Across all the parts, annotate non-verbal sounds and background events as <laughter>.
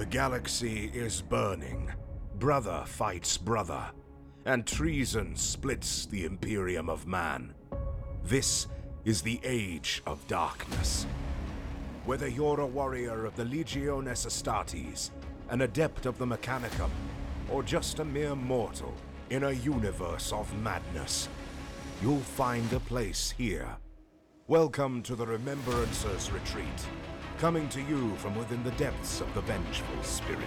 The galaxy is burning. Brother fights brother. And treason splits the Imperium of Man. This is the Age of Darkness. Whether you're a warrior of the Legiones Astartes, an adept of the Mechanicum, or just a mere mortal in a universe of madness, you'll find a place here. Welcome to the Remembrancers Retreat, coming to you from within the depths of the Vengeful Spirit.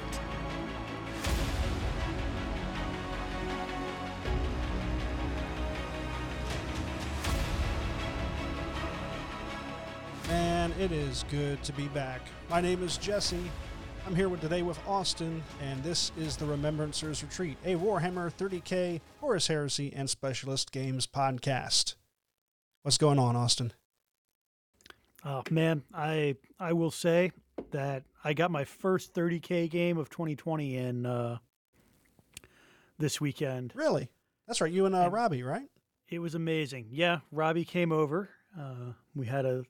Man, it is good to be back. My name is Jesse. I'm here with, today with Austin, and this is the Remembrancers Retreat, a Warhammer 30k Horus Heresy and Specialist Games podcast. What's going on, Austin? Oh man, I I will say that I got my first 30k game of 2020 in uh, this weekend. Really? That's right. You and uh, And- Robbie, right? It was amazing. Yeah, Robbie came over. Uh, we had a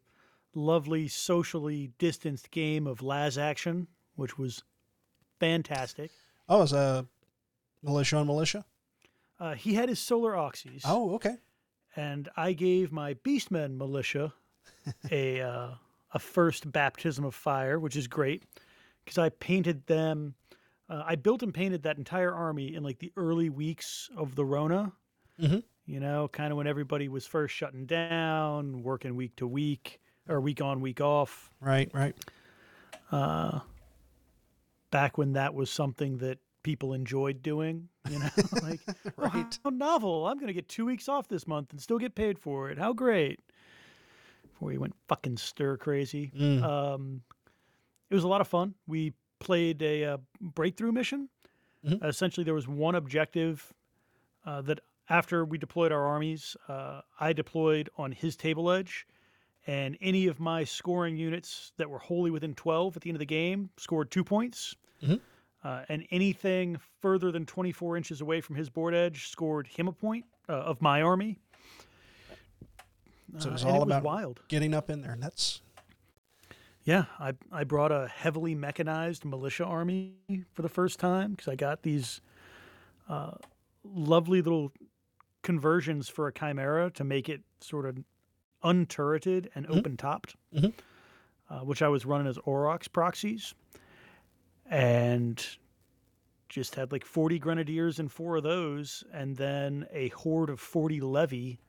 lovely socially distanced game of Las Action, which was fantastic. Oh, it's a militia on militia. Uh, he had his solar oxys. Oh, okay. and I gave my Beastmen militia a uh, a first baptism of fire, which is great because I painted them. Uh, I built and painted that entire army in like the early weeks of the Rona. Mhm. You know, kind of when everybody was first shutting down, working week to week or week on, week off. Right, right. Uh, back when that was something that people enjoyed doing, you know, <laughs> like oh, Right. how novel! I'm going to get two weeks off this month and still get paid for it. How great! Before we went fucking stir crazy. Mm. Um, it was a lot of fun. We played a uh, breakthrough mission. Mhm. Uh, essentially, there was one objective uh, that after we deployed our armies, uh, I deployed on his table edge, and any of my scoring units that were wholly within 12 at the end of the game scored two points. Mhm. Uh, and anything further than 24 inches away from his board edge scored him a point uh, of my army. So it was Uh, all about wild. getting up in there, and that's Yeah, I I brought a heavily mechanized militia army for the first time because I got these uh, lovely little conversions for a chimera to make it sort of unturreted and Mhm. open topped, Mhm. uh, which I was running as Aurochs proxies, and just had like forty grenadiers and four of those, and then a horde of forty levy,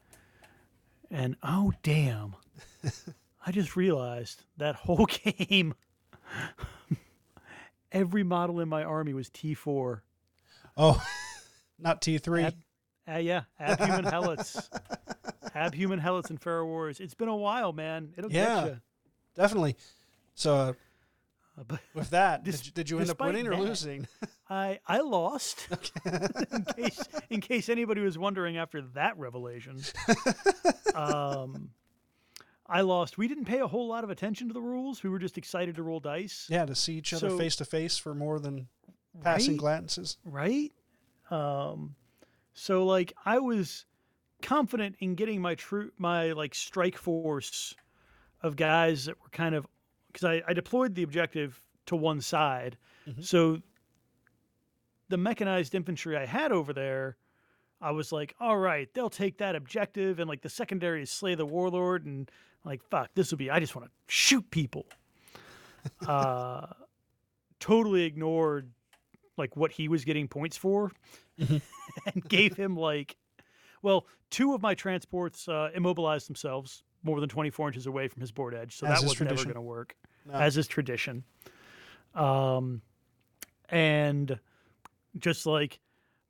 and oh damn. I just realized that whole <laughs> game, every model in my army was T4. oh, <laughs> not T three. Ab- Uh, yeah, Abhuman Helots. Abhuman Helots and Pharaoh Wars. It's been a while, man. It'll Yeah. get you. Definitely. So uh, Uh, but with that, <laughs> Dis- did, you- did you end up winning or that- losing? I I lost. <laughs> <laughs> in case in case anybody was wondering after that revelation. <laughs> um, I lost. We didn't pay a whole lot of attention to the rules. We were just excited to roll dice. Yeah, to see each other So- face to face for more than passing Right? glances. right? Um, so like I was confident in getting my true my like strike force of guys that were kind of because I, I deployed the objective to one side, Mhm. so the mechanized infantry I had over there. I was like, all right, they'll take that objective, and like the secondary is slay the warlord, and like, fuck, this will be. I just want to shoot people. <laughs> uh, totally ignored like what he was getting points for Mhm. <laughs> and gave him like well two of my transports uh, immobilized themselves more than 24 inches away from his board edge so As that was never going to work No. as is tradition um and just like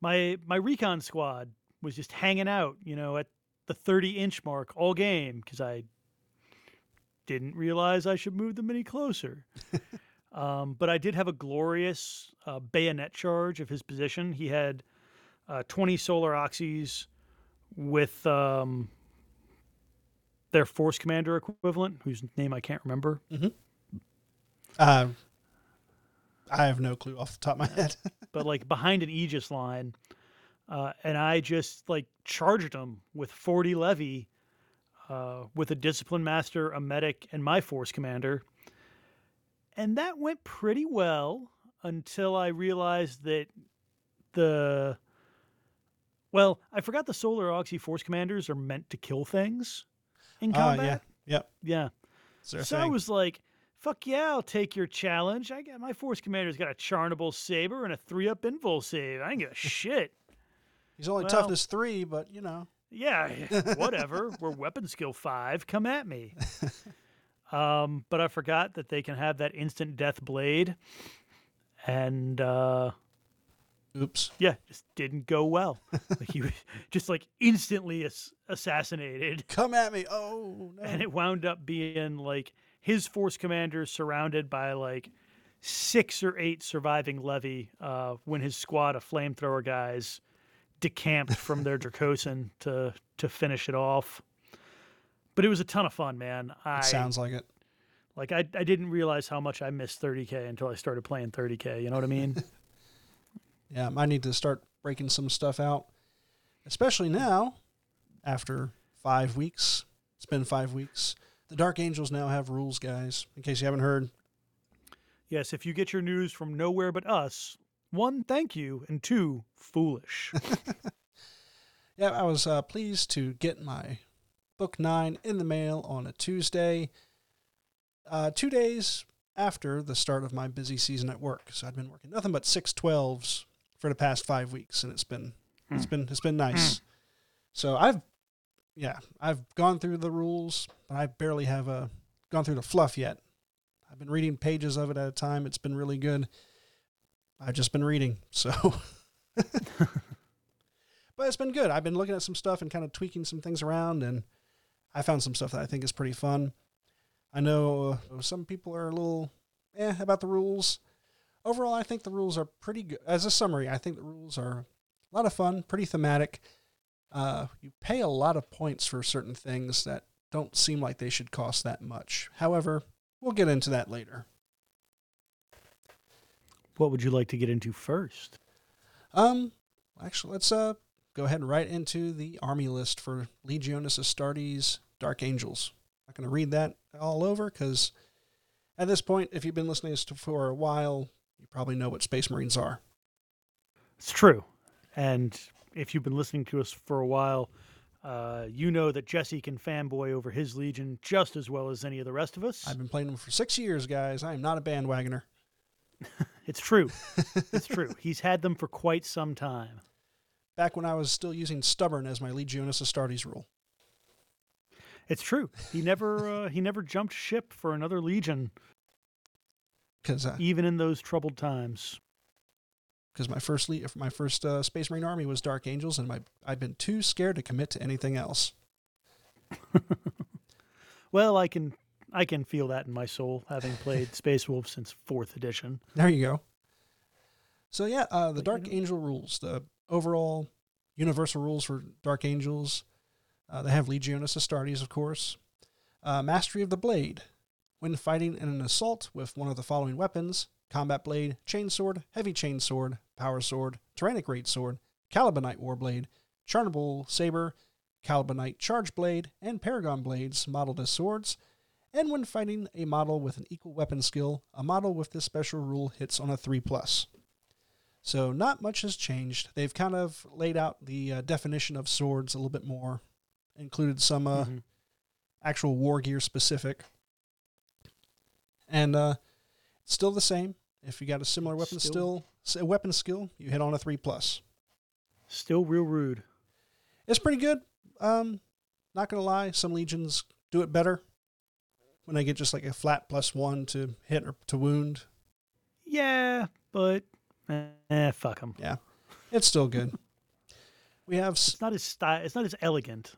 my my recon squad was just hanging out you know at the 30 inch mark all game because i didn't realize i should move them any closer. <laughs> Um, but i did have a glorious uh, bayonet charge of his position. He had uh, 20 solar oxys with um, their force commander equivalent whose name i can't remember. Uh, I have no clue off the top of my head. <laughs> but like behind an Aegis line, uh, and I just like charged them with 40 levy, uh, with a discipline master, a medic, and my force commander, and that went pretty well. until I realized that the well, I forgot the Solar Oxy Force Commanders are meant to kill things in Ah, combat. yeah. Yep. yeah. So I was like, "Fuck yeah, I'll take your challenge." I got my Force Commander's got a Charnabal Saber and a three-up invul save. I ain't give a <laughs> shit. He's only well- toughness three, but you know. Yeah, <laughs> whatever. We're weapon skill five. Come at me. <laughs> um, but I forgot that they can have that instant death blade, and uh, Oops. yeah, just didn't go well. like he was just like instantly ass- assassinated, Come at me. Oh no. and it wound up being like his force commander surrounded by like six or eight surviving levy uh, when his squad of flamethrower guys decamped <laughs> from their Dracosan to to finish it off. But it was a ton of fun, man. I Sounds like it. like I, I didn't realize how much I missed 30k until I started playing 30k. You know what I mean? <laughs> Yeah, I might need to start breaking some stuff out, especially now after five weeks. It's been five weeks. The Dark Angels now have rules, guys. In case you haven't heard, yes, if you get your news from nowhere but us, one, thank you, and two, foolish. <laughs> yeah, I was uh, pleased to get my book nine in the mail on a Tuesday, uh, two days after the start of my busy season at work. So I'd been working nothing but six twelves for the past five weeks, and it's been it's been it's been nice. So I've yeah I've gone through the rules, but I barely have uh, gone through the fluff yet. I've been reading pages of it at a time. It's been really good. I've just been reading, so. <laughs> but it's been good. I've been looking at some stuff and kind of tweaking some things around, and I found some stuff that I think is pretty fun. I know uh, some people are a little eh about the rules. Overall, I think the rules are pretty good. As a summary, I think the rules are a lot of fun, pretty thematic. Uh, you pay a lot of points for certain things that don't seem like they should cost that much. However, we'll get into that later. what would you like to get into first? Um, actually, let's uh go ahead and right into the army list for Legiones Astartes Dark Angels. I'm not going to read that all over because at this point, if you've been listening to this for a while, you probably know what Space Marines are. It's true. And if you've been listening to us for a while, uh, you know that Jesse can fanboy over his Legion just as well as any of the rest of us. I've been playing them for six years, guys. I am not a bandwagoner. <laughs> It's true. <laughs> it's true. He's had them for quite some time. Back when I was still using Stubborn as my Legiones Astartes rule. It's true. He never uh, <laughs> he never jumped ship for another Legion, Because uh, even in those troubled times. Because my first le- my first uh, Space Marine army was Dark Angels, and my I've been too scared to commit to anything else. <laughs> Well, I can I can feel that in my soul, having played <laughs> Space Wolf since fourth edition. There you go. So yeah, uh, the But, you Dark know- Angel rules, the overall universal rules for Dark Angels. Uh, they have Legiones Astartes, of course. Uh, Mastery of the Blade. When fighting in an assault with one of the following weapons combat blade, chainsword, heavy chainsword, power sword, tyrannic great sword, Calibanite warblade, charnabal saber, Calibanite charge blade, and paragon blades modeled as swords. And when fighting a model with an equal weapon skill, a model with this special rule hits on a 3 plus. So not much has changed. They've kind of laid out the uh, definition of swords a little bit more, included some uh, Mhm. actual war gear specific. And uh, it's still the same. If you got a similar weapon Still- still, weapon skill, you hit on a 3 plus. Still real rude. It's pretty good. Um, not gonna lie, some legions do it better when they get just like a flat plus one to hit or to wound. Yeah, but eh, fuck Yeah, It's still good. <laughs> we have. It's not as sty- It's not as elegant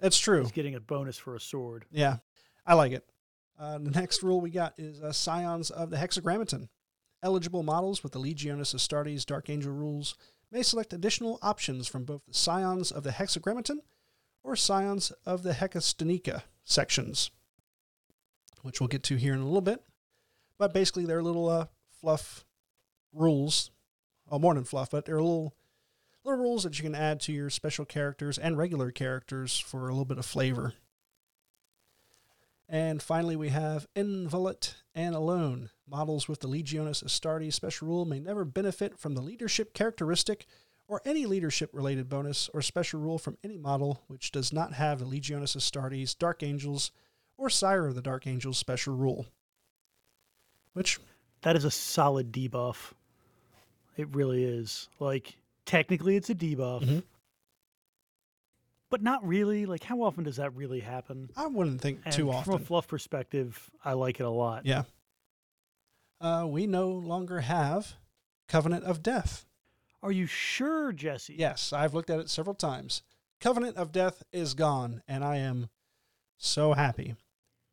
That's true. as getting a bonus for a sword. Yeah, I like it. Uh, the next rule we got is uh, Scions of the Hexagrammaton. Eligible models with the Legiones Astartes Dark Angel rules may select additional options from both the Scions of the Hexagrammaton or Scions of the Hekatonstika sections, which we'll get to here in a little bit. But basically, they're little uh, fluff rules. Well, more than fluff, but they're little little rules that you can add to your special characters and regular characters for a little bit of flavor. And finally, we have Inviolate and Alone. Models with the Legiones Astartes special rule may never benefit from the leadership characteristic or any leadership related bonus or special rule from any model which does not have the Legiones Astartes, Dark Angels, or Sire of the Dark Angels special rule. Which, That is a solid debuff. It really is. Like technically, it's a debuff, Mhm. But not really. Like how often does that really happen? I wouldn't think And too often. From a fluff perspective, I like it a lot. Yeah. Uh, we no longer have Covenant of Death. Are you sure, Jesse? Yes, I've looked at it several times. Covenant of Death is gone, and I am so happy.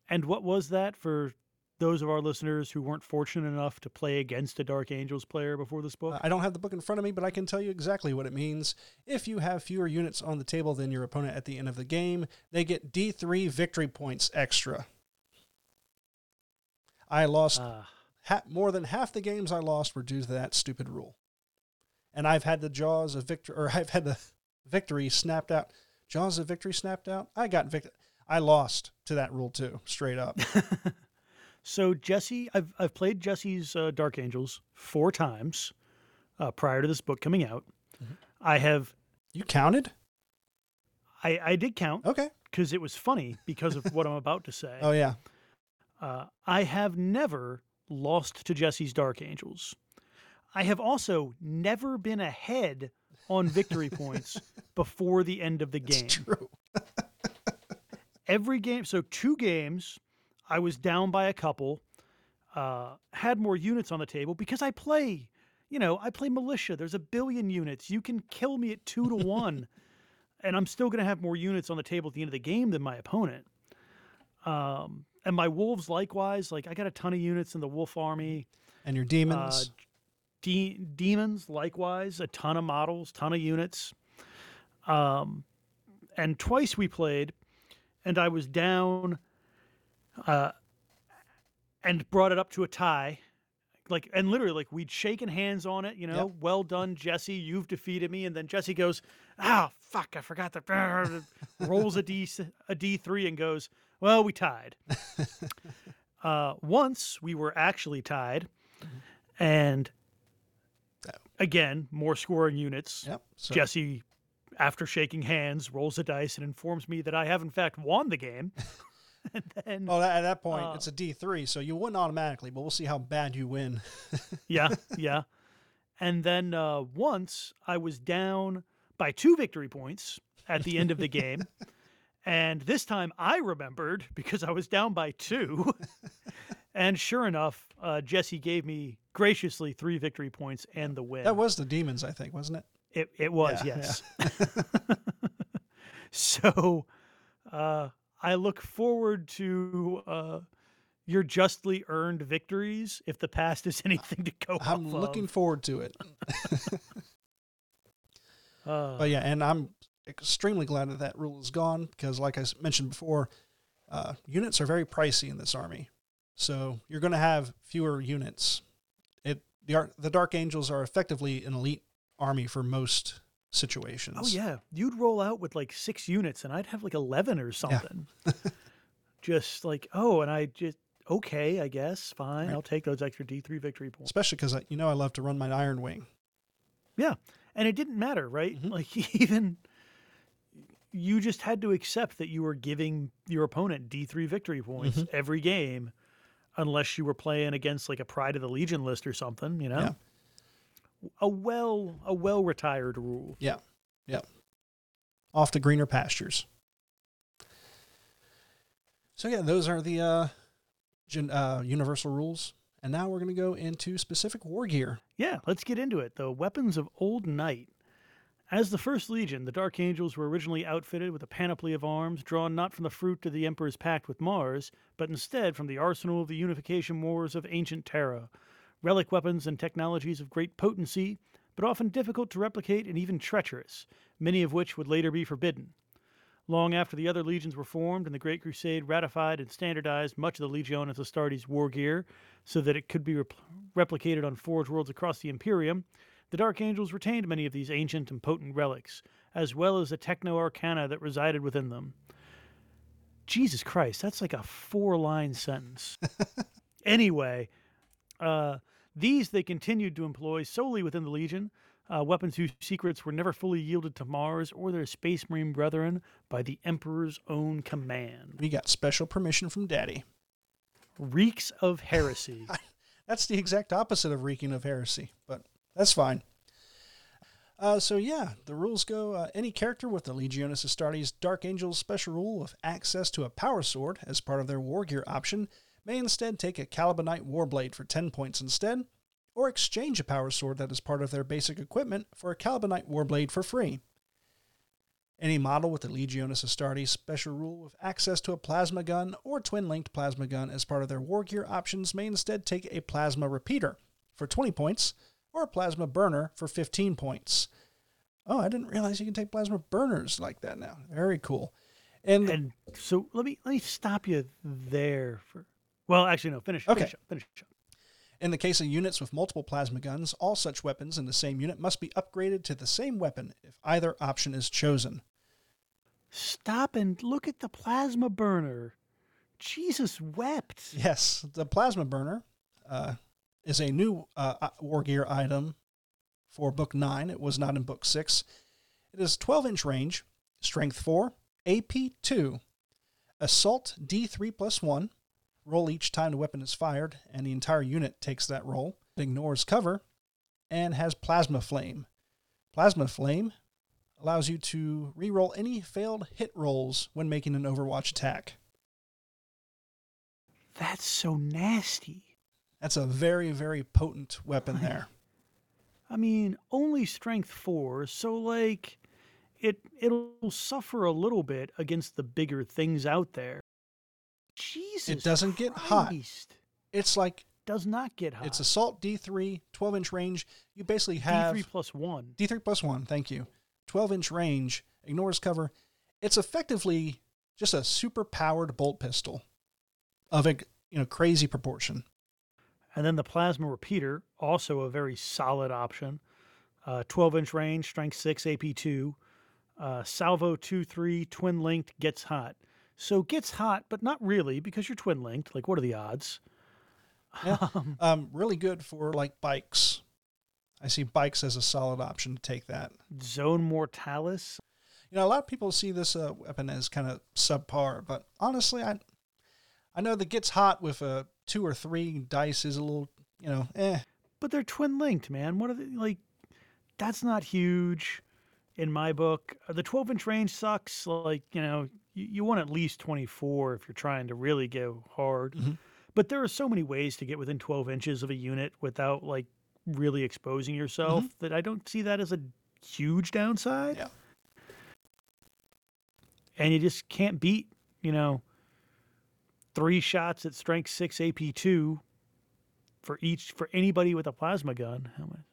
And what was that for those of our listeners who weren't fortunate enough to play against a Dark Angels player before this book? Uh, I don't have the book in front of me, but I can tell you exactly what it means. If you have fewer units on the table than your opponent at the end of the game, they get D3 victory points extra. I lost Ah, ha- more than half the games I lost were due to that stupid rule. And I've had the jaws of victory, or <laughs> I've had the victory snapped out. Jaws of victory snapped out. I got victory. I lost to that rule too, straight up. <laughs> so Jesse, I've I've played Jesse's uh, Dark Angels four times uh, prior to this book coming out. Mm-hmm. I have you counted? I I did count Okay. because it was funny because of what I'm about to say. <laughs> Oh yeah. Uh, I have never lost to Jesse's Dark Angels. I have also never been ahead on victory <laughs> points before the end of the game. true. <laughs> Every game, so two games, I was down by a couple, uh, had more units on the table because I play, you know, I play militia. There's a billion units. You can kill me at two to <laughs> one, and I'm still going to have more units on the table at the end of the game than my opponent. Um, and my wolves likewise. Like I got a ton of units in the wolf army. And your Uh, demons. de- demons likewise, a ton of models, ton of units. Um, and twice we played, and I was down, uh, and brought it up to a tie. Like and literally, like we'd shaken hands on it, you know. Yep. Well done, Jesse. You've defeated me. And then Jesse goes, "Ah, fuck! I forgot the." <laughs> rolls a d a d three and goes, "Well, we tied." <laughs> uh, once we were actually tied, and again, more scoring units. yep. So Jesse, after shaking hands, rolls a dice and informs me that I have in fact won the game. <laughs> and <laughs> then, Well, at that point, Uh, it's a D three, so you win automatically. But we'll see how bad you win. <laughs> yeah, yeah. And then uh, once I was down by two victory points at the end of the game. <laughs> And this time I remembered because I was down by two. and sure enough, uh, Jesse gave me graciously three victory points and the win. That was the demons, I think, wasn't it? It it was Yeah, yes. so, uh, I look forward to uh, your justly earned victories if the past is <laughs> anything to go I'm looking of. forward to it. <laughs> Uh, But yeah, and I'm extremely glad that that rule is gone because, like I mentioned before, uh, units are very pricey in this army. So you're going to have fewer units. It the the Dark Angels are effectively an elite army for most situations. oh yeah, you'd roll out with like six units, and I'd have like eleven or something. <laughs> just like oh, and I just okay, I guess fine. Right. I'll take those extra D three victory points. especially because you know I love to run my Iron Wing. Yeah. And it didn't matter, right? Mhm. Like <laughs> even you just had to accept that you were giving your opponent D3 victory points Mhm. every game unless you were playing against like a Pride of the Legion list or something, you know? Yeah. A well a well retired rule. Yeah, yeah. Off to greener pastures. So yeah, those are the uh, gen- uh, universal rules, and now we're going to go into specific war gear. Yeah, let's get into it. The weapons of Old Night. As the First Legion, the Dark Angels were originally outfitted with a panoply of arms drawn not from the fruit of the Emperor's pact with Mars, but instead from the arsenal of the unification wars of ancient Terra. Relic weapons and technologies of great potency, but often difficult to replicate and even treacherous, many of which would later be forbidden. Long after the other legions were formed and the Great Crusade ratified and standardized much of the Legiones Astartes war gear so that it could be repl- replicated on Forge worlds across the Imperium, the Dark Angels retained many of these ancient and potent relics, as well as the techno arcana that resided within them. Jesus Christ, that's like a four line sentence. <laughs> anyway, uh, these they continued to employ solely within the Legion, uh, weapons whose secrets were never fully yielded to Mars or their Space Marine brethren by the Emperor's own command. We got special permission from Daddy. Reeks of heresy. <laughs> That's the exact opposite of reeking of heresy, but that's fine. Uh, so yeah, the rules go: uh, any character with the Legiones Astartes Dark Angels special rule of access to a power sword as part of their war gear option may instead take a Calibanite Warblade for 10 points instead, or exchange a power sword that is part of their basic equipment for a Calibanite Warblade for free. Any model with the Legiones Astartes special rule with access to a plasma gun or twin linked plasma gun as part of their war gear options may instead take a plasma repeater for 20 points or a plasma burner for 15 points. Oh, I didn't realize you can take plasma burners like that now. Very cool. And, and so let me let me stop you there for well, actually no, finish Okay. finish up, finish up. in the case of units with multiple plasma guns, all such weapons in the same unit must be upgraded to the same weapon if either option is chosen. Stop and look at the plasma burner. Jesus wept. Yes, the plasma burner uh, is a new uh, war gear item for Book 9. It was not in Book 6. It is 12 inch range, Strength 4, AP 2, Assault D3 plus 1. Roll each time the weapon is fired, and the entire unit takes that roll. It ignores cover and has Plasma Flame. Plasma Flame allows you to reroll any failed hit rolls when making an Overwatch attack. That's so nasty. That's a very, very potent weapon there. I mean, only strength 4, so like it it'll suffer a little bit against the bigger things out there. Jesus. It doesn't get hot. Christ. It's like Does not get hot. it's assault D3, 12 inch range. You basically have D3 plus 1. D3 plus 1, thank you. 12 inch range, ignores cover. It's effectively just a super powered bolt pistol of a you know crazy proportion. And then the plasma repeater, also a very solid option. Uh, 12 inch range, strength 6, AP2. Uh, salvo 2 3, twin linked, gets hot. So gets hot, but not really because you're twin linked. Like, what are the odds? Yeah. <laughs> Um, really good for like bikes. I see bikes as a solid option to take that. Zone Mortalis. You know, a lot of people see this uh, weapon as kind of subpar, but honestly, I I know that gets hot with a two or three dice is a little, you know, eh. But they're twin linked, man. What are they like? That's not huge in my book. Uh, The 12 inch range sucks. Like, you know, you, you want at least 24 if you're trying to really go hard. Mhm. But there are so many ways to get within 12 inches of a unit without like really exposing yourself that I don't see that as a huge downside. Yeah. And you just can't beat, you know, three shots at strength six AP2 for each for anybody with a plasma gun. How much?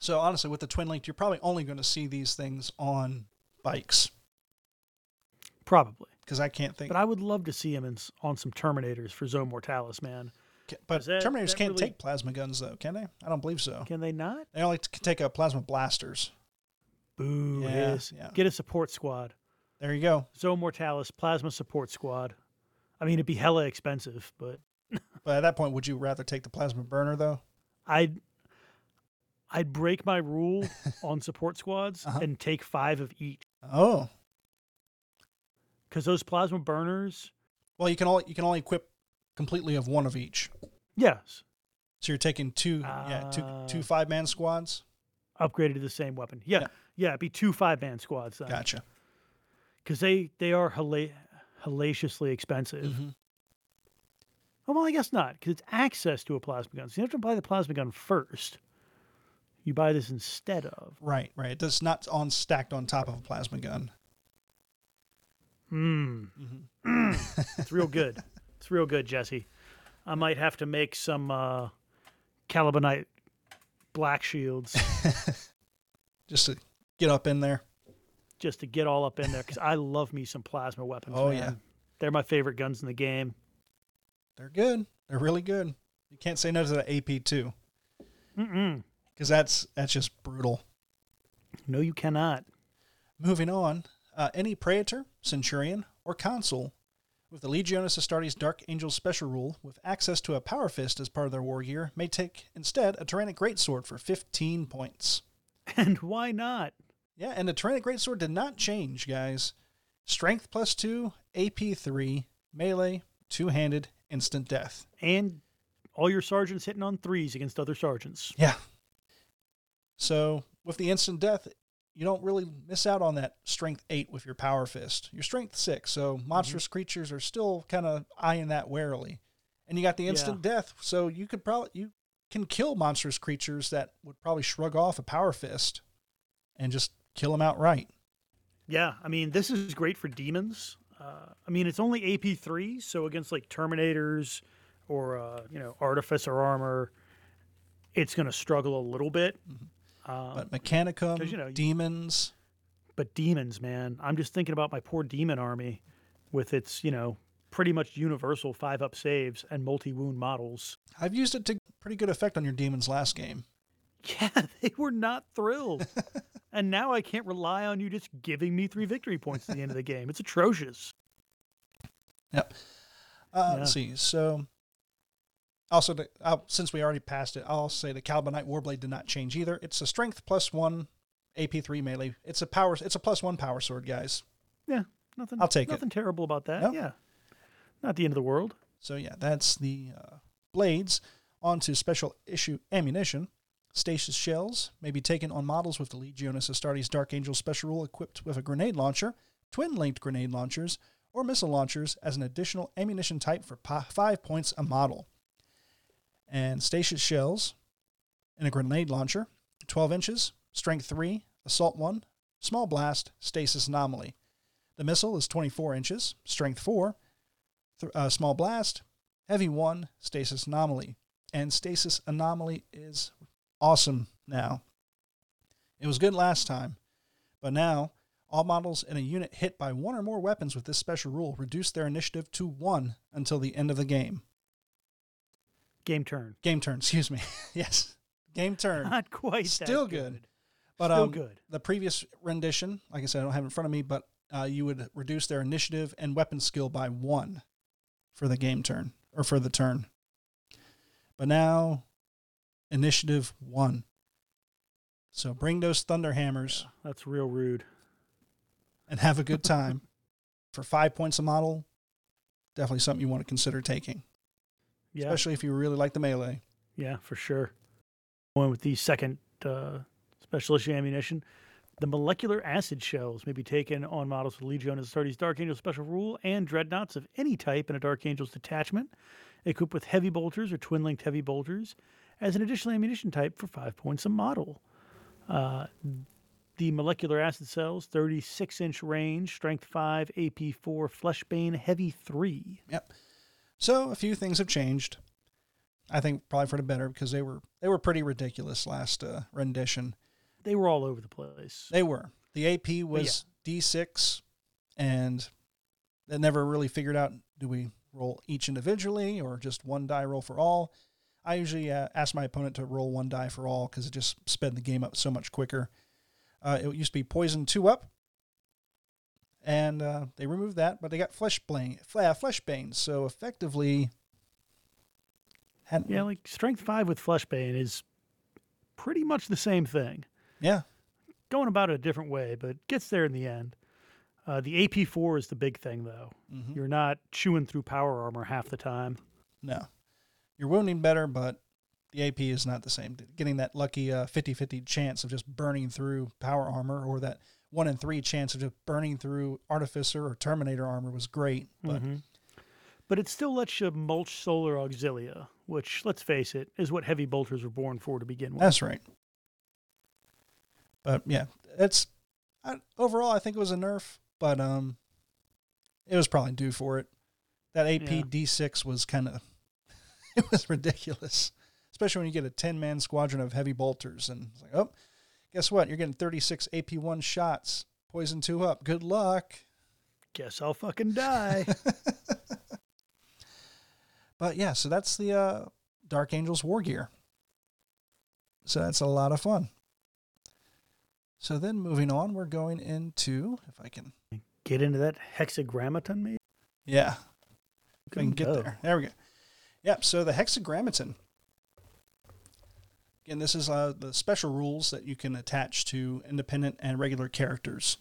So honestly, with the twin linked, you're probably only going to see these things on bikes Probably. because I can't think. But I would love to see him in, on some Terminators for Zone Mortalis, man. But that- Terminators that can't really- take plasma guns though, can they? I don't believe so. Can they not? They only can take a plasma blasters. Boo, Yeah, yeah. Get a support squad. There you go. Zone Mortalis, Plasma Support Squad. I mean, it'd be hella expensive, but <laughs> But at that point, would you rather take the plasma burner though? I'd I'd break my rule <laughs> on support squads Uh-huh. and take five of each Oh, because those plasma burners. well, you can only you can only equip completely of one of each. Yes, So you're taking two, yeah, two Uh, two five man squads. upgraded to the same weapon. Yeah, Yeah. yeah, it'd be two five man squads then. Gotcha. Because they they are hela- hellaciously expensive. Mhm. Oh, well, I guess not, because it's access to a plasma gun. So you have to buy the plasma gun first. You buy this instead of. Right, right. It does not on stacked on top of a plasma gun. Hmm. it's real good. It's real good, Jesse. I might have to make some uh, Calibanite black shields <laughs> Just to get up in there. just to get all up in there because I love me some plasma weapons. Oh, man. yeah. They're my favorite guns in the game. They're good. They're really good. You can't say no to the AP two Mm-mm. because that's that's just brutal. No, you cannot. Moving on, uh, any praetor, centurion, or consul With the Legiones Astartes Dark Angel special rule, with access to a Power Fist as part of their war gear, may take instead a Tyrannic Greatsword for 15 points. And why not? Yeah, and the Tyrannic Greatsword did not change, guys. Strength plus 2, AP 3, melee, two handed, instant death. And all your sergeants hitting on threes against other sergeants. Yeah. So with the instant death, you don't really miss out on that strength eight with your power fist. Your strength six, so monstrous creatures are still kind of eyeing that warily. And you got the instant death, so you could probably you can kill monstrous creatures that would probably shrug off a power fist and just kill them outright. Yeah, I mean, this is great for demons. Uh, I mean, it's only AP three, so against like Terminators or uh, you know Artificer armor, it's going to struggle a little bit. Um, But Mechanicum, you know, demons, but demons, man, I'm just thinking about my poor demon army with its you know pretty much universal five up saves and multi wound models. I've used it to pretty good effect on your demons last game. Yeah, <laughs> they were not thrilled. <laughs> and now I can't rely on you just giving me three victory points at the end of the game. It's atrocious. Yep. Uh, Yeah. Let's see. So, also, the, uh, since we already passed it, I'll say the Calibanite Warblade did not change either. It's a strength plus one, AP three melee. It's a power. It's a plus one power sword, guys. Yeah, nothing. I'll take it. Nothing terrible about that. No. Yeah, not the end of the world. So yeah, that's the uh, blades. On to special issue ammunition. Stasis shells may be taken on models with the Legiones Astartes Dark Angel special rule equipped with a grenade launcher, twin linked grenade launchers, or missile launchers as an additional ammunition type for pi- five points a model. And stasis shells in a grenade launcher, 12 inches, strength 3, assault 1, small blast, stasis anomaly. The missile is 24 inches, strength 4, th- uh, small blast, heavy 1, stasis anomaly. And stasis anomaly is awesome now. It was good last time, but now all models in a unit hit by one or more weapons with this special rule reduce their initiative to 1 until the end of the game. Game turn. Game turn, excuse me. <laughs> yes. Game turn. Not quite. that Still good. But Still um, good. the previous rendition, like I said, I don't have it in front of me, but uh, you would reduce their initiative and weapon skill by one for the game turn or for the turn. But now, initiative one. So bring those thunder hammers That's real rude. and have a good time. <laughs> for five points a model, definitely something you want to consider taking, Yeah. especially if you really like the melee. Yeah, for sure. Going with the second uh, special issue ammunition, the molecular acid shells may be taken on models with Legion Astartes Dark Angel special rule and dreadnoughts of any type in a Dark Angel's detachment, equipped with heavy bolters or twin linked heavy bolters, as an additional ammunition type for five points a model. Uh, the molecular acid cells, 36 inch range, strength 5, AP 4, Fleshbane, heavy 3. Yep. So a few things have changed. I think probably for the better because they were they were pretty ridiculous last uh, rendition. They were all over the place. They were. The AP was D6, and they never really figured out do we roll each individually or just one die roll for all. I usually uh, ask my opponent to roll one die for all because it just sped the game up so much quicker. Uh, it used to be poison two up, and uh, they removed that, but they got flesh bane, flesh bane. So effectively, had, Yeah, like strength five with flesh bane is pretty much the same thing. yeah, Going about it a different way, but gets there in the end. Uh, the AP4 is the big thing, though. Mhm. You're not chewing through power armor half the time. No. You're wounding better, but the AP is not the same. Getting that lucky uh, 50-50 chance of just burning through power armor or that 1 in 3 chance of just burning through artificer or terminator armor was great, but Mhm. But it still lets you mulch solar auxilia, which, let's face it, is what heavy bolters were born for to begin with. that's right. But yeah, it's I, overall I think it was a nerf, but um it was probably due for it. That AP Yeah. D6 was kind of <laughs> it was ridiculous. Especially when you get a 10-man squadron of heavy bolters and it's like, "Oh, guess what? You're getting 36 AP1 shots. Poison 2 up. Good luck." Guess I'll fucking die. <laughs> But yeah, so that's the uh, Dark Angels War Gear. So that's a lot of fun. So then moving on, we're going into if I can Get into that hexagrammaton, maybe? Yeah. I can get there. There we go. Yep. So the hexagrammaton. Again, this is uh, the special rules that you can attach to independent and regular characters.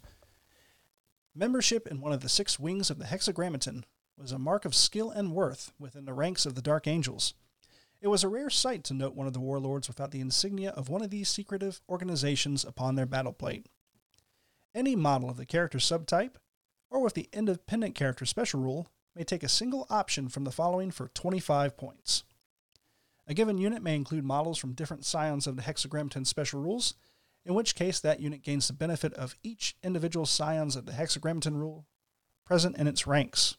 Membership in one of the six wings of the hexagrammaton was a mark of skill and worth within the ranks of the Dark Angels. It was a rare sight to note one of the warlords without the insignia of one of these secretive organizations upon their battle plate. Any model of the character subtype, or with the independent character special rule, may take a single option from the following for 25 points. A given unit may include models from different scions of the hexagrammaton special rules, in which case that unit gains the benefit of each individual scions of the hexagrammaton rule present in its ranks.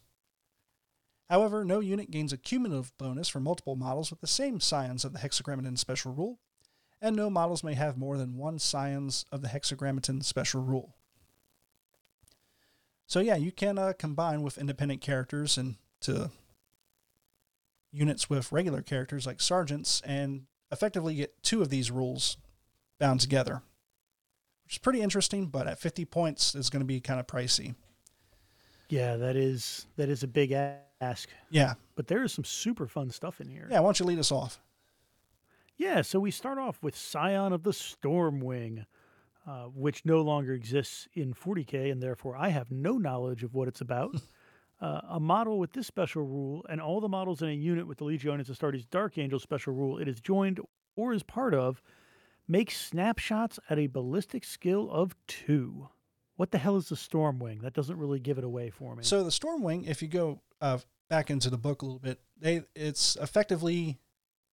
However, no unit gains a cumulative bonus for multiple models with the same scions of the hexagrammaton special rule, and no models may have more than one scions of the hexagrammaton special rule. So yeah, you can uh, combine with independent characters and to units with regular characters like sergeants and effectively get two of these rules bound together. Which is pretty interesting, but at 50 points is going to be kind of pricey. Yeah, that is that is a big ask. Yeah. But there is some super fun stuff in here. Yeah, why don't you lead us off? Yeah, so we start off with Scion of the Stormwing, uh, which no longer exists in 40k, and therefore I have no knowledge of what it's about. <laughs> uh, a model with this special rule, and all the models in a unit with the Legiones Astartes Dark Angel special rule it is joined or is part of, make snapshots at a ballistic skill of two. What the hell is the Stormwing? That doesn't really give it away for me. So the Stormwing, if you go uh, back into the book a little bit, they it's effectively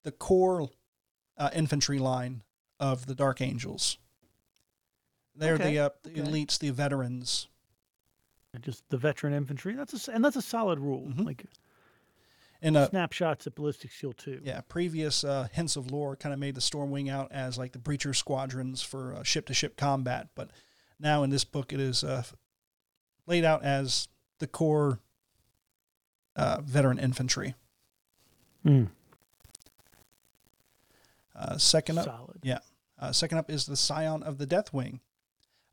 the core uh, infantry line of the Dark Angels. They're Okay, the, uh, the okay. elites, the veterans. Just the veteran infantry. That's a, and that's a solid rule. Mhm. Like And uh, snapshots at ballistic skill two. yeah, previous uh, hints of lore kind of made the Stormwing out as like the breacher squadrons for ship to ship combat, but now in this book it is uh, laid out as the core uh, veteran infantry. Mm, Uh, second up, solid. Yeah. Uh, second up is the Scion of the Deathwing.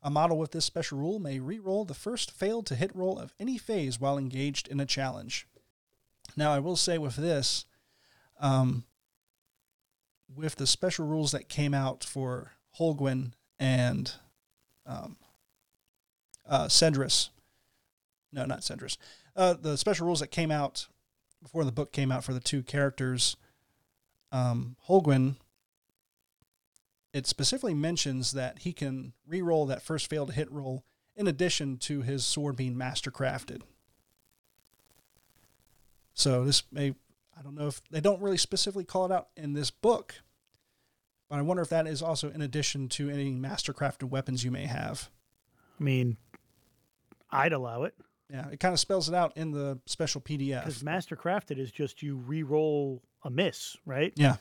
A model with this special rule may re-roll the first failed to hit roll of any phase while engaged in a challenge. Now, I will say with this, um, with the special rules that came out for Holguin and um, uh, Cedrus, no, not Cedrus, uh, the special rules that came out before the book came out for the two characters, um, Holguin it specifically mentions that he can re-roll that first failed hit roll in addition to his sword being mastercrafted. So this may I don't know if they don't really specifically call it out in this book, but I wonder if that is also in addition to any mastercrafted weapons you may have. I mean, I'd allow it Yeah, it kind of spells it out in the special PDF. because mastercrafted is just you re-roll a miss, right? Yeah.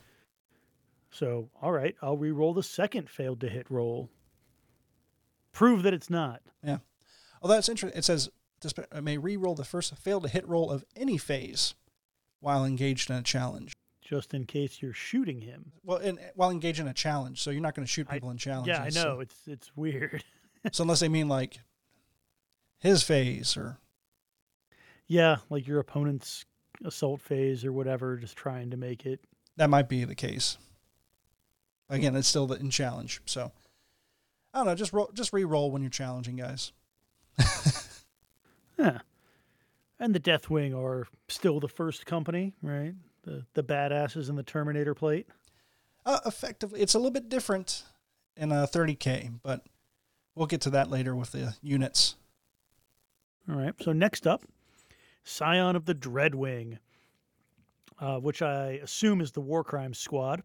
So, all right, I'll re-roll the second failed to hit roll. Prove that it's not. Yeah. Although it's interesting, it says this may re-roll the first failed to hit roll of any phase while engaged in a challenge. Just in case you're shooting him. Well, in, while engaged in a challenge, so you're not going to shoot I- people in challenges. Yeah, I so- know it's it's weird. <laughs> So, unless they mean like his phase or yeah, like your opponent's assault phase or whatever, just trying to make it. that might be the case. Again, it's still the, in challenge. So I don't know. Just roll, just re-roll when you're challenging guys. <laughs> Yeah. And the Deathwing are still the first company, right? The the badasses in the Terminator plate. Uh, effectively, it's a little bit different in a 30k, but we'll get to that later with the units. All right. So next up, Scion of the Dreadwing, uh, which I assume is the War Crimes Squad.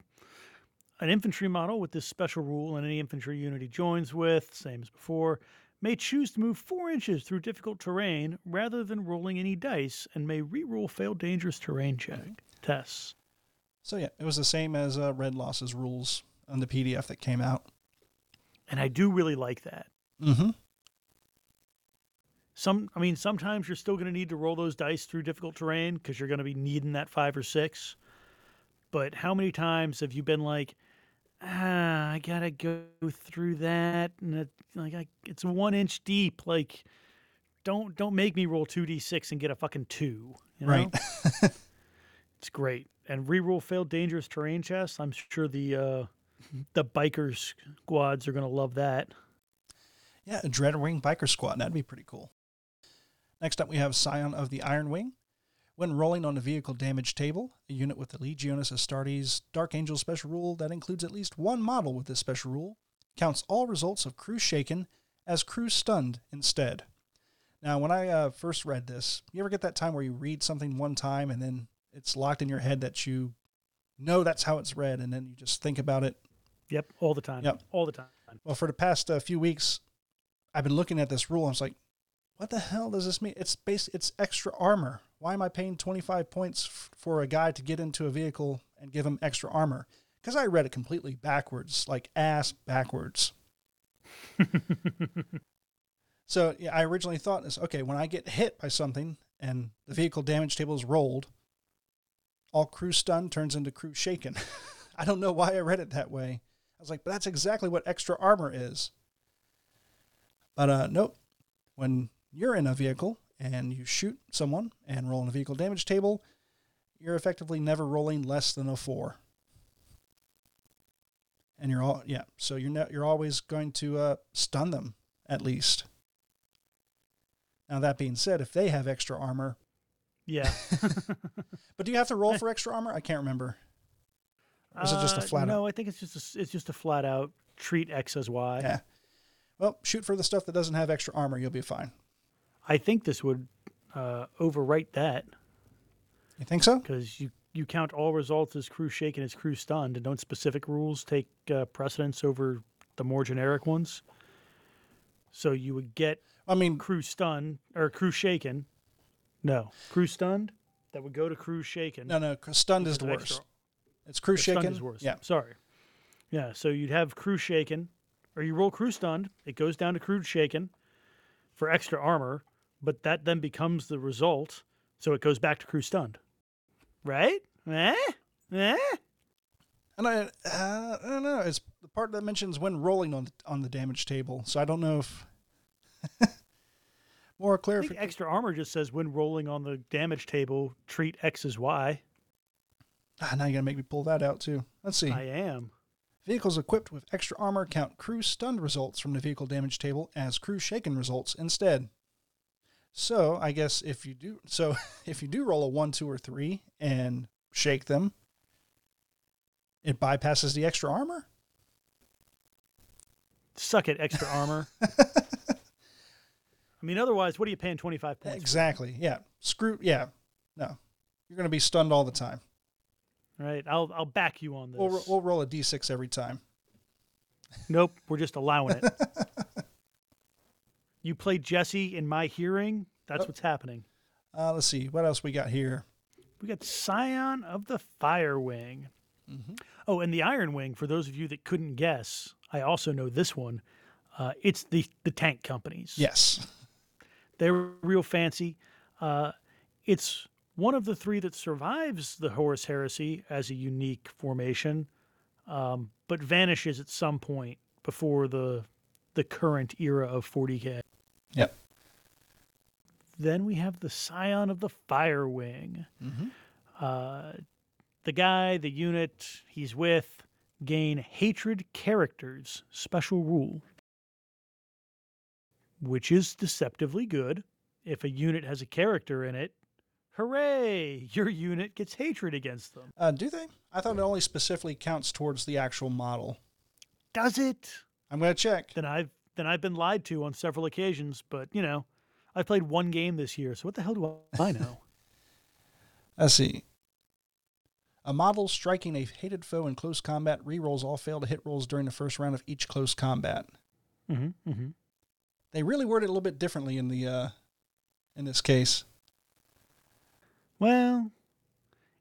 An infantry model with this special rule, and any infantry unit he joins with, same as before, may choose to move four inches through difficult terrain rather than rolling any dice, and may re-roll failed dangerous terrain check tests. So yeah, it was the same as uh, Red Loss's rules on the PDF that came out. And I do really like that. Mm-hmm. Some, I mean, sometimes you're still going to need to roll those dice through difficult terrain because you're going to be needing that five or six. But how many times have you been like, ah, I gotta go through that, and it, like I, it's one inch deep. Like, don't don't make me roll two d six and get a fucking two. You know? Right. <laughs> it's great. And reroll failed dangerous terrain chests. I'm sure the uh, the biker squads are gonna love that. Yeah, a Dreadwing Biker Squad. That'd be pretty cool. Next up, we have Scion of the Iron Wing. When rolling on the vehicle damage table, a unit with the Legiones Astartes Dark Angel special rule that includes at least one model with this special rule counts all results of crew shaken as crew stunned instead. Now, when I uh, first read this, you ever get that time where you read something one time and then it's locked in your head that you know that's how it's read, and then you just think about it Yep, all the time. Yep. all the time. well, for the past uh, few weeks, I've been looking at this rule. I was like, "What the hell does this mean?" It's base. It's extra armor. Why am I paying twenty five points f- for a guy to get into a vehicle and give him extra armor? Because I read it completely backwards, like ass backwards. <laughs> so yeah, I originally thought this. Okay, when I get hit by something and the vehicle damage table is rolled, all crew stun turns into crew shaken. <laughs> I don't know why I read it that way. I was like, but that's exactly what extra armor is. But uh, nope. When you're in a vehicle and you shoot someone and roll on a vehicle damage table, you're effectively never rolling less than a four. And you're all yeah, so you're you're always going to uh, stun them at least. Now that being said, if they have extra armor, Yeah. <laughs> <laughs> but do you have to roll for extra armor? I can't remember. Or is it just a Uh, flat out? No, I think it's just a, it's just a flat out treat X as Y. Yeah. Well, shoot for the stuff that doesn't have extra armor. You'll be fine. I think this would uh, overwrite that You think so? because you you count all results as crew shaken as crew stunned, and don't specific rules take uh, precedence over the more generic ones? So you would get I mean, crew stunned or crew shaken. No, crew stunned. That would go to crew shaken. no, no. Stunned is the of extra- worst. It's crew shaken. Stunned is worse. Yeah. Sorry. Yeah. So you'd have crew shaken, or you roll crew stunned. It goes down to crew shaken for extra armor, but that then becomes the result. So it goes back to crew stunned. Right? Eh? Eh? And I, uh, I don't know. It's the part that mentions when rolling on the, on the damage table. So I don't know if <laughs> more clarification. extra armor just says when rolling on the damage table, treat X as Y. Ah, now you gotta make me pull that out too. Let's see. I am. Vehicles equipped with extra armor count crew stunned results from the vehicle damage table as crew shaken results instead. So I guess if you do so <laughs> if you do roll a one, two, or three and shake them, it bypasses the extra armor. Suck it, extra armor. <laughs> I mean, otherwise, what are you paying 25 points? for? Exactly. Yeah. Screw. Yeah. No. You're gonna be stunned all the time. Right? I'll I'll back you on this. We'll, we'll roll a d6 every time. Nope, we're just allowing it. <laughs> you play Jesse in my hearing. That's Oh. what's happening. Uh, let's see what else we got here. We got Scion of the Fire Wing. Oh, and the Iron Wing. For those of you that couldn't guess, I also know this one. Uh, it's the the tank companies. Yes. <laughs> they're real fancy. Uh, it's one of the three that survives the Horus Heresy as a unique formation, um, but vanishes at some point before the the current era of 40k. Yep. Then we have the Scion of the Fire Wing. Uh, the guy, the unit he's with, gain hatred characters special rule, which is deceptively good. If a unit has a character in it, hooray! Your unit gets hatred against them. Uh, do they? I thought it only specifically counts towards the actual model. Does it? I'm gonna check. Then I've then I've been lied to on several occasions. But you know, I've played one game this year, so what the hell do I <laughs> know? Let's see. A model striking a hated foe in close combat rerolls all failed hit rolls during the first round of each close combat. Mm-hmm, mm-hmm. They really worded it a little bit differently in the uh, in this case. Well,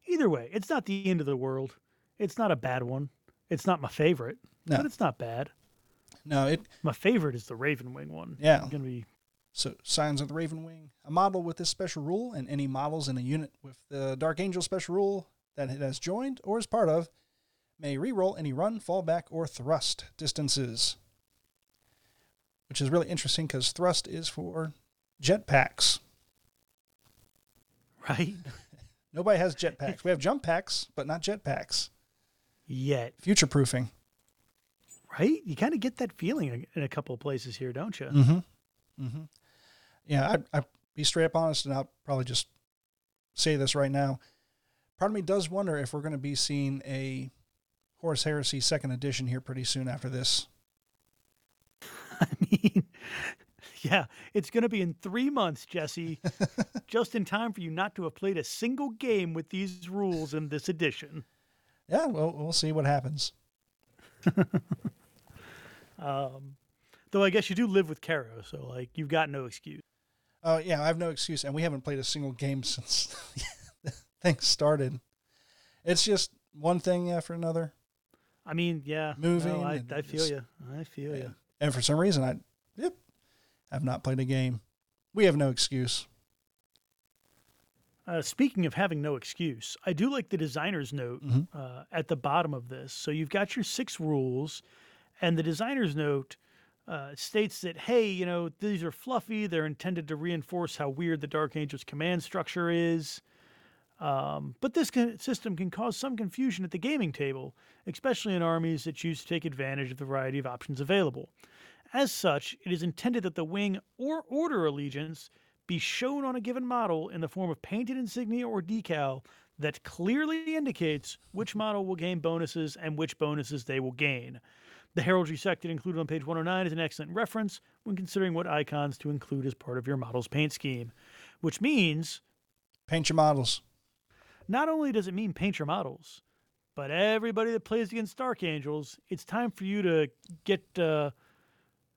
either way, it's not the end of the world. It's not a bad one. It's not my favorite, No. but it's not bad. No, it My favorite is the Raven Wing one. Yeah. It's gonna be So, Scion of the Raven Wing. A model with this special rule and any models in a unit with the Dark Angel special rule that it has joined or is part of may reroll any run, fallback, or thrust distances. Which is really interesting because thrust is for jetpacks. Right? <laughs> Nobody has <laughs> jetpacks. We have jump packs, but not jetpacks. Yet, Future proofing. Right? You kind of get that feeling in a couple of places here, don't you? Mm-hmm. Mm-hmm. Yeah, I'd, I'd be straight up honest, and I'll probably just say this right now. Part of me does wonder if we're going to be seeing a Horus Heresy second edition here pretty soon after this. <laughs> I mean, yeah, it's going to be in three months, Jesse, <laughs> just in time for you not to have played a single game with these rules in this edition. Yeah, well, we'll see what happens. <laughs> Um, though I guess you do live with Caro, so like you've got no excuse. Oh, yeah, I have no excuse, and we haven't played a single game <laughs> since <laughs> things started. It's just one thing after another. I mean, yeah, Moving no, I, I feel just- you. I feel you. And for some reason, I yep, have not played a game. We have no excuse. Uh, speaking of having no excuse, I do like the designer's note Mhm. uh, at the bottom of this. So you've got your six rules, and the designer's note uh, states that, hey, you know, these are fluffy. They're intended to reinforce how weird the Dark Angel's command structure is. Um, but this can, system can cause some confusion at the gaming table, especially in armies that choose to take advantage of the variety of options available. As such, it is intended that the wing or order allegiance be shown on a given model in the form of painted insignia or decal that clearly indicates which model will gain bonuses and which bonuses they will gain. The heraldry sected included on page 109 is an excellent reference when considering what icons to include as part of your model's paint scheme, which means Paint your models. not only does it mean paint your models, but everybody that plays against Dark Angels, it's time for you to get uh,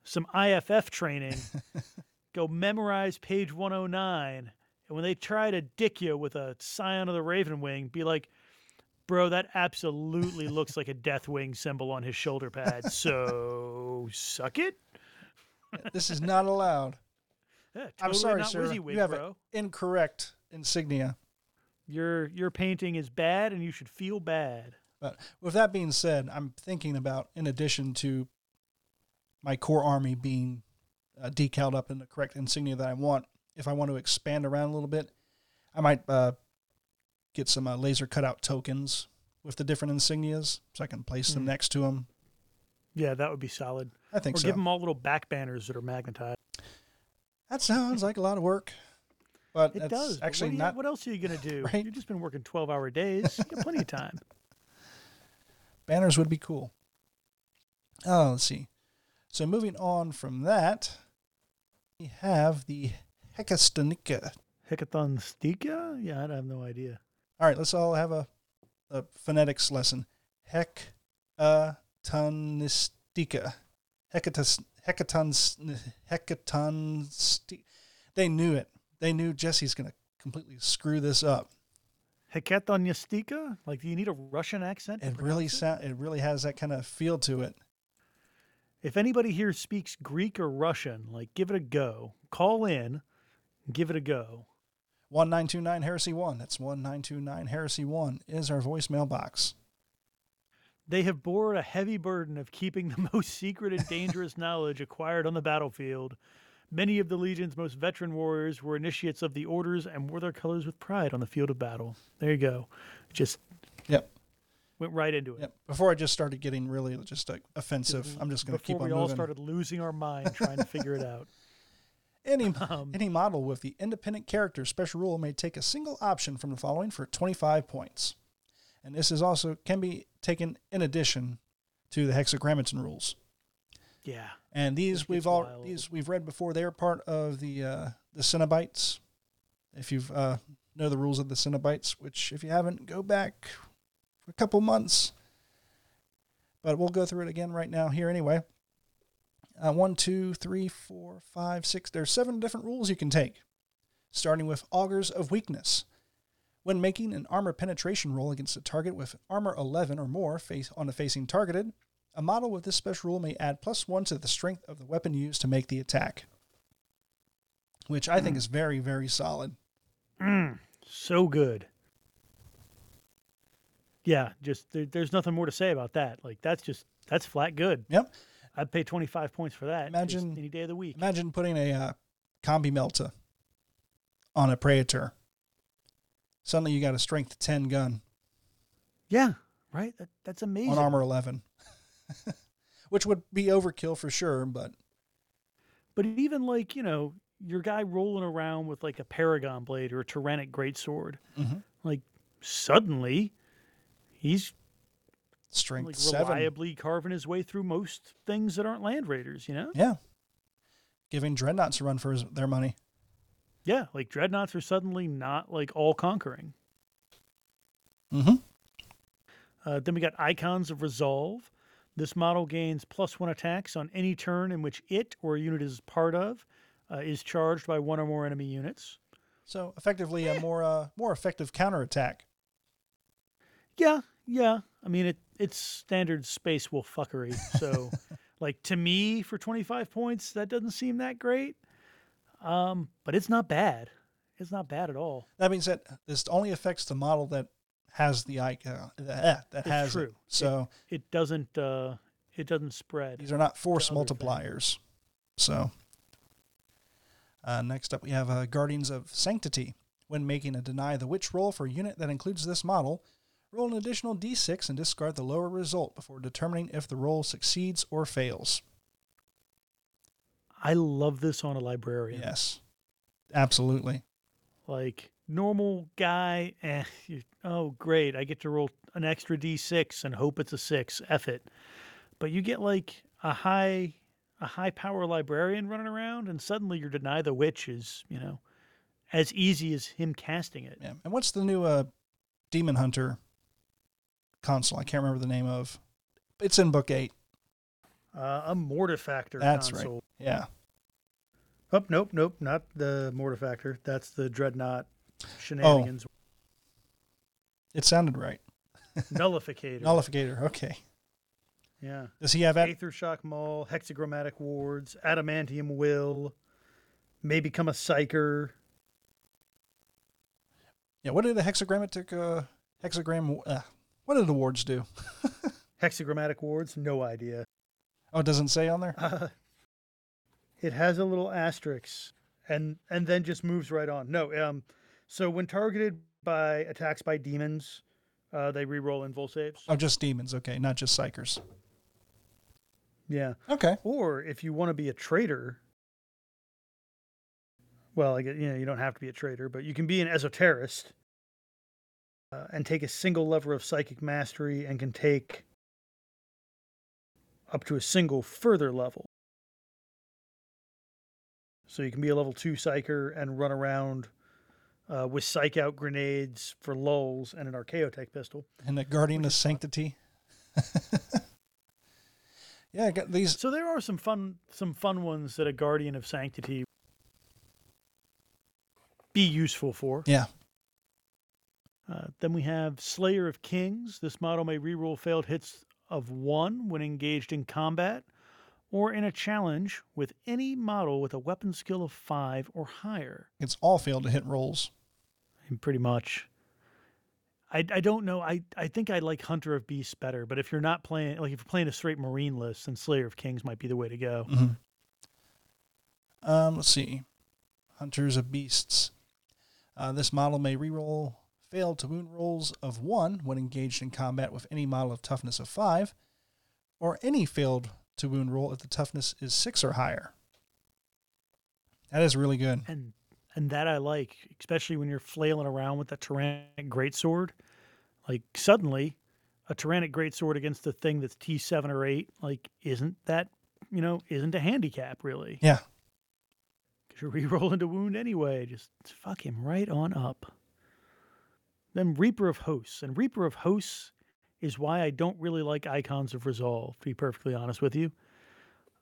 some IFF training. <laughs> Go memorize page 109. And when they try to dick you with a scion of the Raven Wing, be like, bro, that absolutely looks like a Deathwing symbol on his shoulder pad. <laughs> So suck it? This is not allowed. Yeah, I'm sorry, not sir. You have bro. an incorrect insignia. Your, your painting is bad and you should feel bad. But with that being said, I'm thinking about, in addition to my core army being uh, decaled up in the correct insignia that I want, if I want to expand around a little bit, I might uh, get some uh, laser cutout tokens with the different insignias so I can place them Mm. next to them. Yeah, that would be solid. I think or so. give them all little back banners that are magnetized. that sounds like a lot of work, but It does. actually what, you- not. what else are you going to do? <laughs> Right. You've just been working 12 hour days. You got plenty of time. <laughs> Banners would be cool. Oh, let's see. So moving on from that, we have the Hecastonica. Hackathon Stika? Yeah, I have no idea. All right, let's all have a, a phonetics lesson. Hecatonistica. Hecatus, hecatons, hecatons. They knew it. They knew Jesse's going to completely screw this up. Hackathon Stika? Like, do you need a Russian accent? It really sound. It really has that kind of feel to it. If anybody here speaks Greek or Russian, like, give it a go. Call in, give it a go. 1929 Heresy 1. That's 1929 Heresy 1 is our voicemail box. They have borne a heavy burden of keeping the <laughs> most secret and dangerous knowledge acquired on the battlefield. Many of the Legion's most veteran warriors were initiates of the orders and wore their colors with pride on the field of battle. There you go. Just Yep. went right into it. Yep. Before I just started getting really just like offensive, I'm just going to keep on Before we all moving. started losing our mind trying to figure it <laughs> out. Any, <laughs> Um, any model with the independent character special rule may take a single option from the following for 25 points. And this is also can be taken in addition to the hexagrammaton rules. Yeah. And these we've all wild. these we've read before. They're part of the uh, the Cenobites. If you've uh, know the rules of the Cenobites, which if you haven't, go back for a couple months. But we'll go through it again right now here anyway. Uh, one, two, three, four, five, six. There's seven different rules you can take, starting with augurs of weakness. When making an armor penetration roll against a target with armor 11 or more face on the facing targeted, a model with this special rule may add plus one to the strength of the weapon used to make the attack, which I think is very, very solid. Mm, so good. Yeah, just there, there's nothing more to say about that. Like that's just that's flat good. Yep. I'd pay 25 points for that. Imagine- any day of the week. Imagine putting a uh, combi melta on a Praetor. Suddenly you got a strength 10 gun Yeah, right. That, that's amazing. on armor 11. <laughs> Which would be overkill for sure, but But even like you know your guy rolling around with like a Paragon blade or a Tyrannic greatsword, Mhm. like suddenly he's strength like 7. reliably carving his way through most things that aren't land raiders. You know? Yeah. Giving dreadnoughts a run for his, their money. Yeah, like dreadnoughts are suddenly not like all conquering. Mm-hmm. Uh, then we got Icons of Resolve. This model gains plus one attacks on any turn in which it or a unit is part of uh, is charged by one or more enemy units. So effectively a more uh, more effective counterattack. Yeah, yeah. I mean, it it's standard space wolf fuckery. So, <laughs> like to me, for twenty five points, that doesn't seem that great. Um, but it's not bad. It's not bad at all. That being said, this only affects the model that has the icon that, that It's has true. it. So It doesn't. Uh, it doesn't spread. these are not force other things. multipliers. So uh, next up, we have uh, Guardians of Sanctity. When making a deny the witch roll for a unit that includes this model, roll an additional d6 and discard the lower result before determining if the roll succeeds or fails. I love this on a librarian. Yes, absolutely. Like normal guy, eh, you, oh great, I get to roll an extra d6 and hope it's a six. F it. But you get like a high, a high power librarian running around, and suddenly your deny the witch is, you know, as easy as him casting it. Yeah. And what's the new uh, Demon Hunter consul? I can't remember the name of. It's in book eight. Uh, a mortificator That's consul. right. Yeah. Oh nope, nope, not the mortificator. That's the dreadnought shenanigans. Oh. It sounded right. <laughs> Nullificator. Nullificator. Okay. yeah. Does he have that? Aether Shock Maul, Hexagrammatic Wards, Adamantium Will, may become a Psyker. Yeah. What did the hexagrammatic uh, hexagram? Uh, what did the wards do? <laughs> Hexagrammatic Wards, no idea. Oh, it doesn't say on there. Uh, <laughs> it has a little asterisk and and then just moves right on. No, um, so when targeted by attacks by demons, uh, they re-roll invul saves. Oh, just demons. Okay, not just psykers. Yeah. Okay. Or if you want to be a traitor, well, I get you know you don't have to be a traitor, but you can be an esoterist uh, and take a single lever of psychic mastery and can take up to a single further level. So you can be a level two psyker and run around uh, with psyk-out grenades for lulls and an archaeotech pistol. And the guardian of sanctity. <laughs> yeah, I got these. So there are some fun some fun ones that a guardian of sanctity be useful for. Yeah. Uh, then we have Slayer of Kings. This model may reroll failed hits of one when engaged in combat or in a challenge with any model with a weapon skill of five or higher. It's all failed to hit rolls. Pretty much. I, I don't know. I, I think I like Hunter of Beasts better, but if you're not playing like if you're playing a straight Marine list, then Slayer of Kings might be the way to go. Mm-hmm. Um, let's see. Hunters of Beasts. Uh, this model may reroll failed to wound rolls of one when engaged in combat with any model of toughness of five, or any failed to wound roll if the toughness is six or higher. That is really good. and and that I like, especially when you're flailing around with a tyrannic greatsword. Like suddenly, a tyrannic greatsword against a thing that's T seven or eight, like isn't that you know isn't a handicap really? Yeah. <laughs> Because you're re-rolling to wound anyway. Just fuck him right on up. Then Reaper of Hosts, and Reaper of Hosts is why I don't really like Icons of Resolve. To be perfectly honest with you,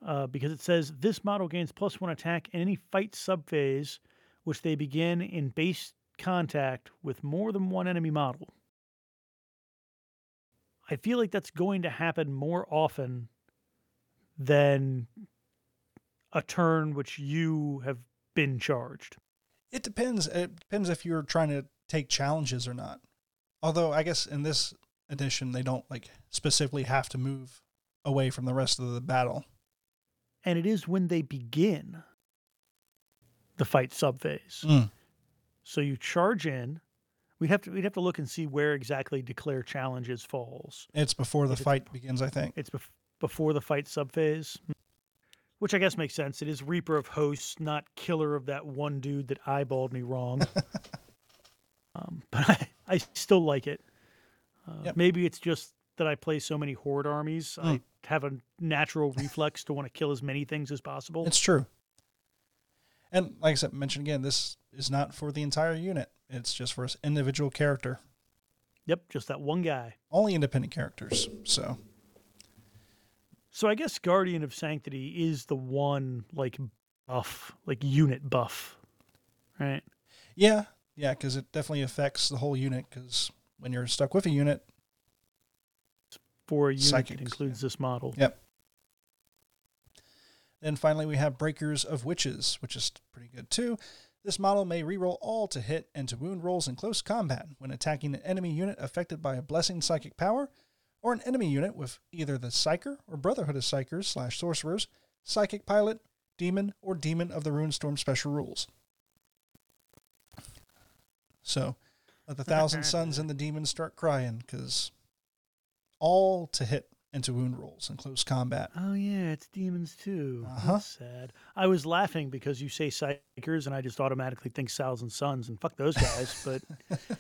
uh, because it says this model gains plus one attack in any fight subphase which they begin in base contact with more than one enemy model. I feel like that's going to happen more often than a turn which you have been charged. It depends. It depends if you're trying to take challenges or not. Although I guess in this edition they don't like specifically have to move away from the rest of the battle. And it is when they begin. the fight subphase. Mm. So you charge in. We'd have to we'd have to look and see where exactly declare challenges falls. It's before the If fight begins, I think. It's bef- before the fight subphase, which I guess makes sense. It is Reaper of Hosts, not Killer of that one dude that eyeballed me wrong. <laughs> um, <laughs> but I, I still like it. Uh, Yep. Maybe it's just that I play so many horde armies. I Mm. have a natural reflex to want to kill as many things as possible. It's true. And like I said, mentioned again, this is not for the entire unit. It's just for an individual character. yep, just that one guy. Only independent characters. So So I guess Guardian of Sanctity is the one like buff, like unit buff, right? yeah, yeah, because it definitely affects the whole unit. Because when you're stuck with a unit, For a unit Psychics, includes this model. Yep. Then finally, we have Breakers of Witches, which is pretty good too. This model may reroll all to hit and to wound rolls in close combat when attacking an enemy unit affected by a blessing psychic power, or an enemy unit with either the Psyker or Brotherhood of Psykers slash Sorcerers, Psychic Pilot, Demon, or Demon of the Ruinstorm special rules. So, let the <laughs> Thousand sons and the Demons start crying, because all to hit and to wound rolls in close combat. Oh yeah, it's demons too. Uh-huh. That's sad. I was laughing because you say psykers, and I just automatically think Thousand Sons, and fuck those guys. but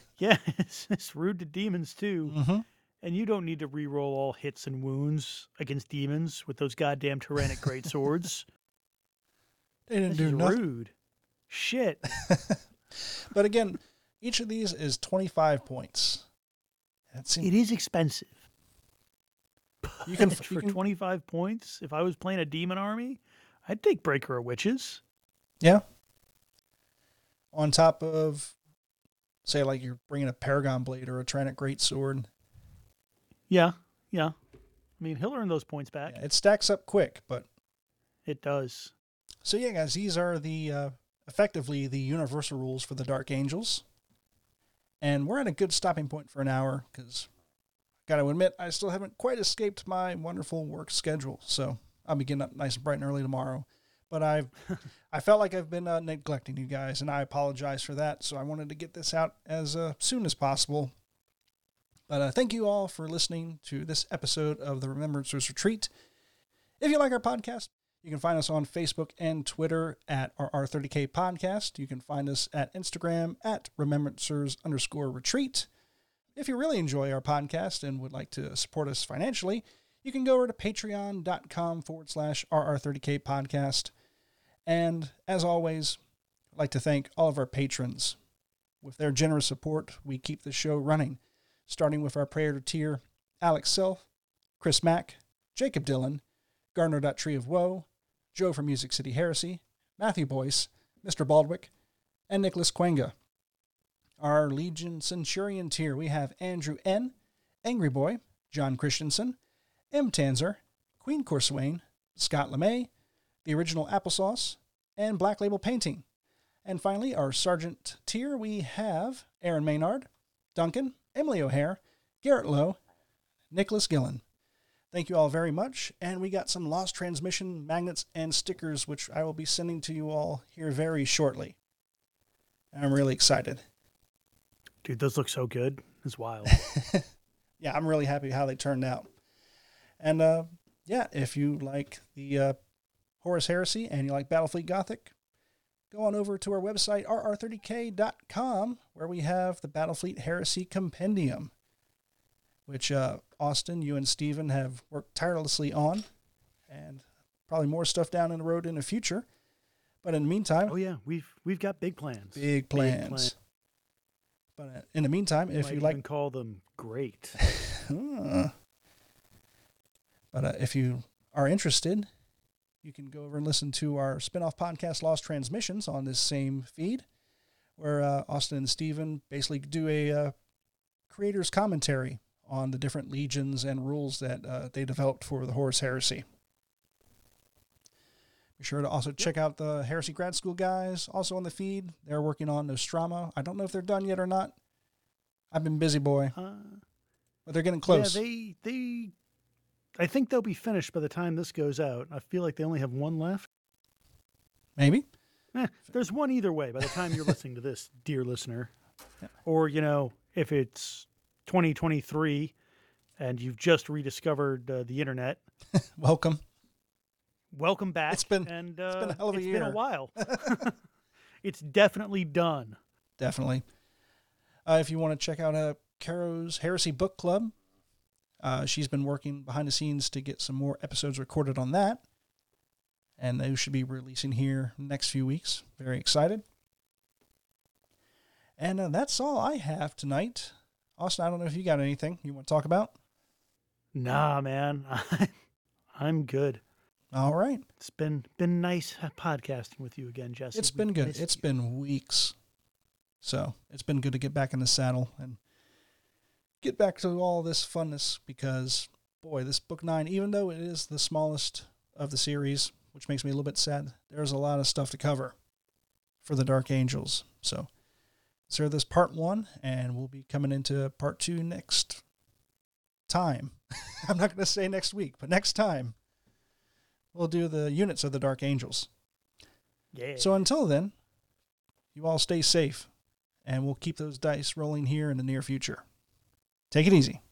<laughs> yeah, it's, it's rude to demons too. Mm-hmm. And you don't need to re-roll all hits and wounds against demons with those goddamn tyrannic great swords. <laughs> They didn't This do nothing. rude. Shit. But again, each of these is 25 points. That seems, It is expensive. you can, <laughs> for you can 25 points, if I was playing a demon army, I'd take Breaker of Witches. yeah. On top of, say, like you're bringing a Paragon Blade or a Tyrannic Great Sword. Yeah, yeah. I mean, he'll earn those points back. Yeah, it stacks up quick, but It does. So yeah, guys, these are the uh, effectively the universal rules for the Dark Angels, and we're at a good stopping point for an hour because, got to admit, I still haven't quite escaped my wonderful work schedule. So I'll be getting up nice and bright and early tomorrow. But I've <laughs> I felt like I've been uh, neglecting you guys, and I apologize for that. So I wanted to get this out as uh, soon as possible. But uh, thank you all for listening to this episode of the Remembrancers Retreat. If you like our podcast, you can find us on Facebook and Twitter at RR30K Podcast. You can find us at Instagram at Remembrancers underscore retreat. If you really enjoy our podcast and would like to support us financially, you can go over to patreon.com forward slash RR30K Podcast. And as always, I'd like to thank all of our patrons. With their generous support, we keep the show running, starting with our Praetor tier Alex Self, Chris Mack, Jacob Dillon, Gardner.Tree of Woe, Joe from Music City Heresy, Matthew Boyce, Mr. Baldwick, and Nicholas Quenga. Our Legion Centurion tier, we have Andrew N., Angry Boy, John Christensen, M. Tanzer, Queen Corswain, Scott LeMay, the original Applesauce, and Black Label Painting. And finally, our Sergeant tier, we have Aaron Maynard, Duncan, Emily O'Hare, Garrett Lowe, Nicholas Gillen. Thank you all very much. And we got some lost transmission magnets and stickers, which I will be sending to you all here very shortly. I'm really excited. Dude, those look so good. It's wild. <laughs> Yeah, I'm really happy how they turned out. And uh, yeah, if you like the uh, Horus Heresy and you like Battlefleet Gothic, go on over to our website, rr30k.com, where we have the Battlefleet Heresy Compendium, which uh, Austin, you and Steven have worked tirelessly on, and probably more stuff down in the road in the future. But in the meantime, oh yeah, we've we've got big plans. big plans. plan. But uh, in the meantime, We if you like call them great. <laughs> But uh, if you are interested, you can go over and listen to our spin-off podcast, Lost Transmissions, on this same feed, where uh, Austin and Steven basically do a uh, creator's commentary on the different legions and rules that uh, they developed for the Horus Heresy. Be sure to also check out the Heresy Grad School guys, also on the feed. They're working on Nostramo. I don't know if they're done yet or not. I've been busy, boy, Uh, but they're getting close. Yeah, they they. I think they'll be finished by the time this goes out. I feel like they only have one left. Maybe. Eh, there's one either way by the time you're <laughs> listening to this, dear listener. Or, you know, if it's 2023 and you've just rediscovered uh, the internet, <laughs> Welcome. welcome back. It's been- and, it's uh, been a hell of a it's been a while. <laughs> <laughs> it's definitely done. Definitely. Uh, if you want to check out uh, Caro's Heresy Book Club, uh, she's been working behind the scenes to get some more episodes recorded on that. And those should be releasing here next few weeks. Very excited. And uh, that's all I have tonight. Austin, I don't know if you got anything you want to talk about. Nah, man. <laughs> I'm good. All right. It's been been nice uh, podcasting with you again, Jesse. It's been good. missed It's you. been weeks. So it's been good to get back in the saddle and get back to all this funness because, boy, this book nine, even though it is the smallest of the series, which makes me a little bit sad, there's a lot of stuff to cover for the Dark Angels. So, so this part one, and we'll be coming into part two next time. <laughs> I'm not going to say next week, but next time we'll do the units of the Dark Angels. yeah. So until then, you all stay safe, and we'll keep those dice rolling here in the near future. Take it easy.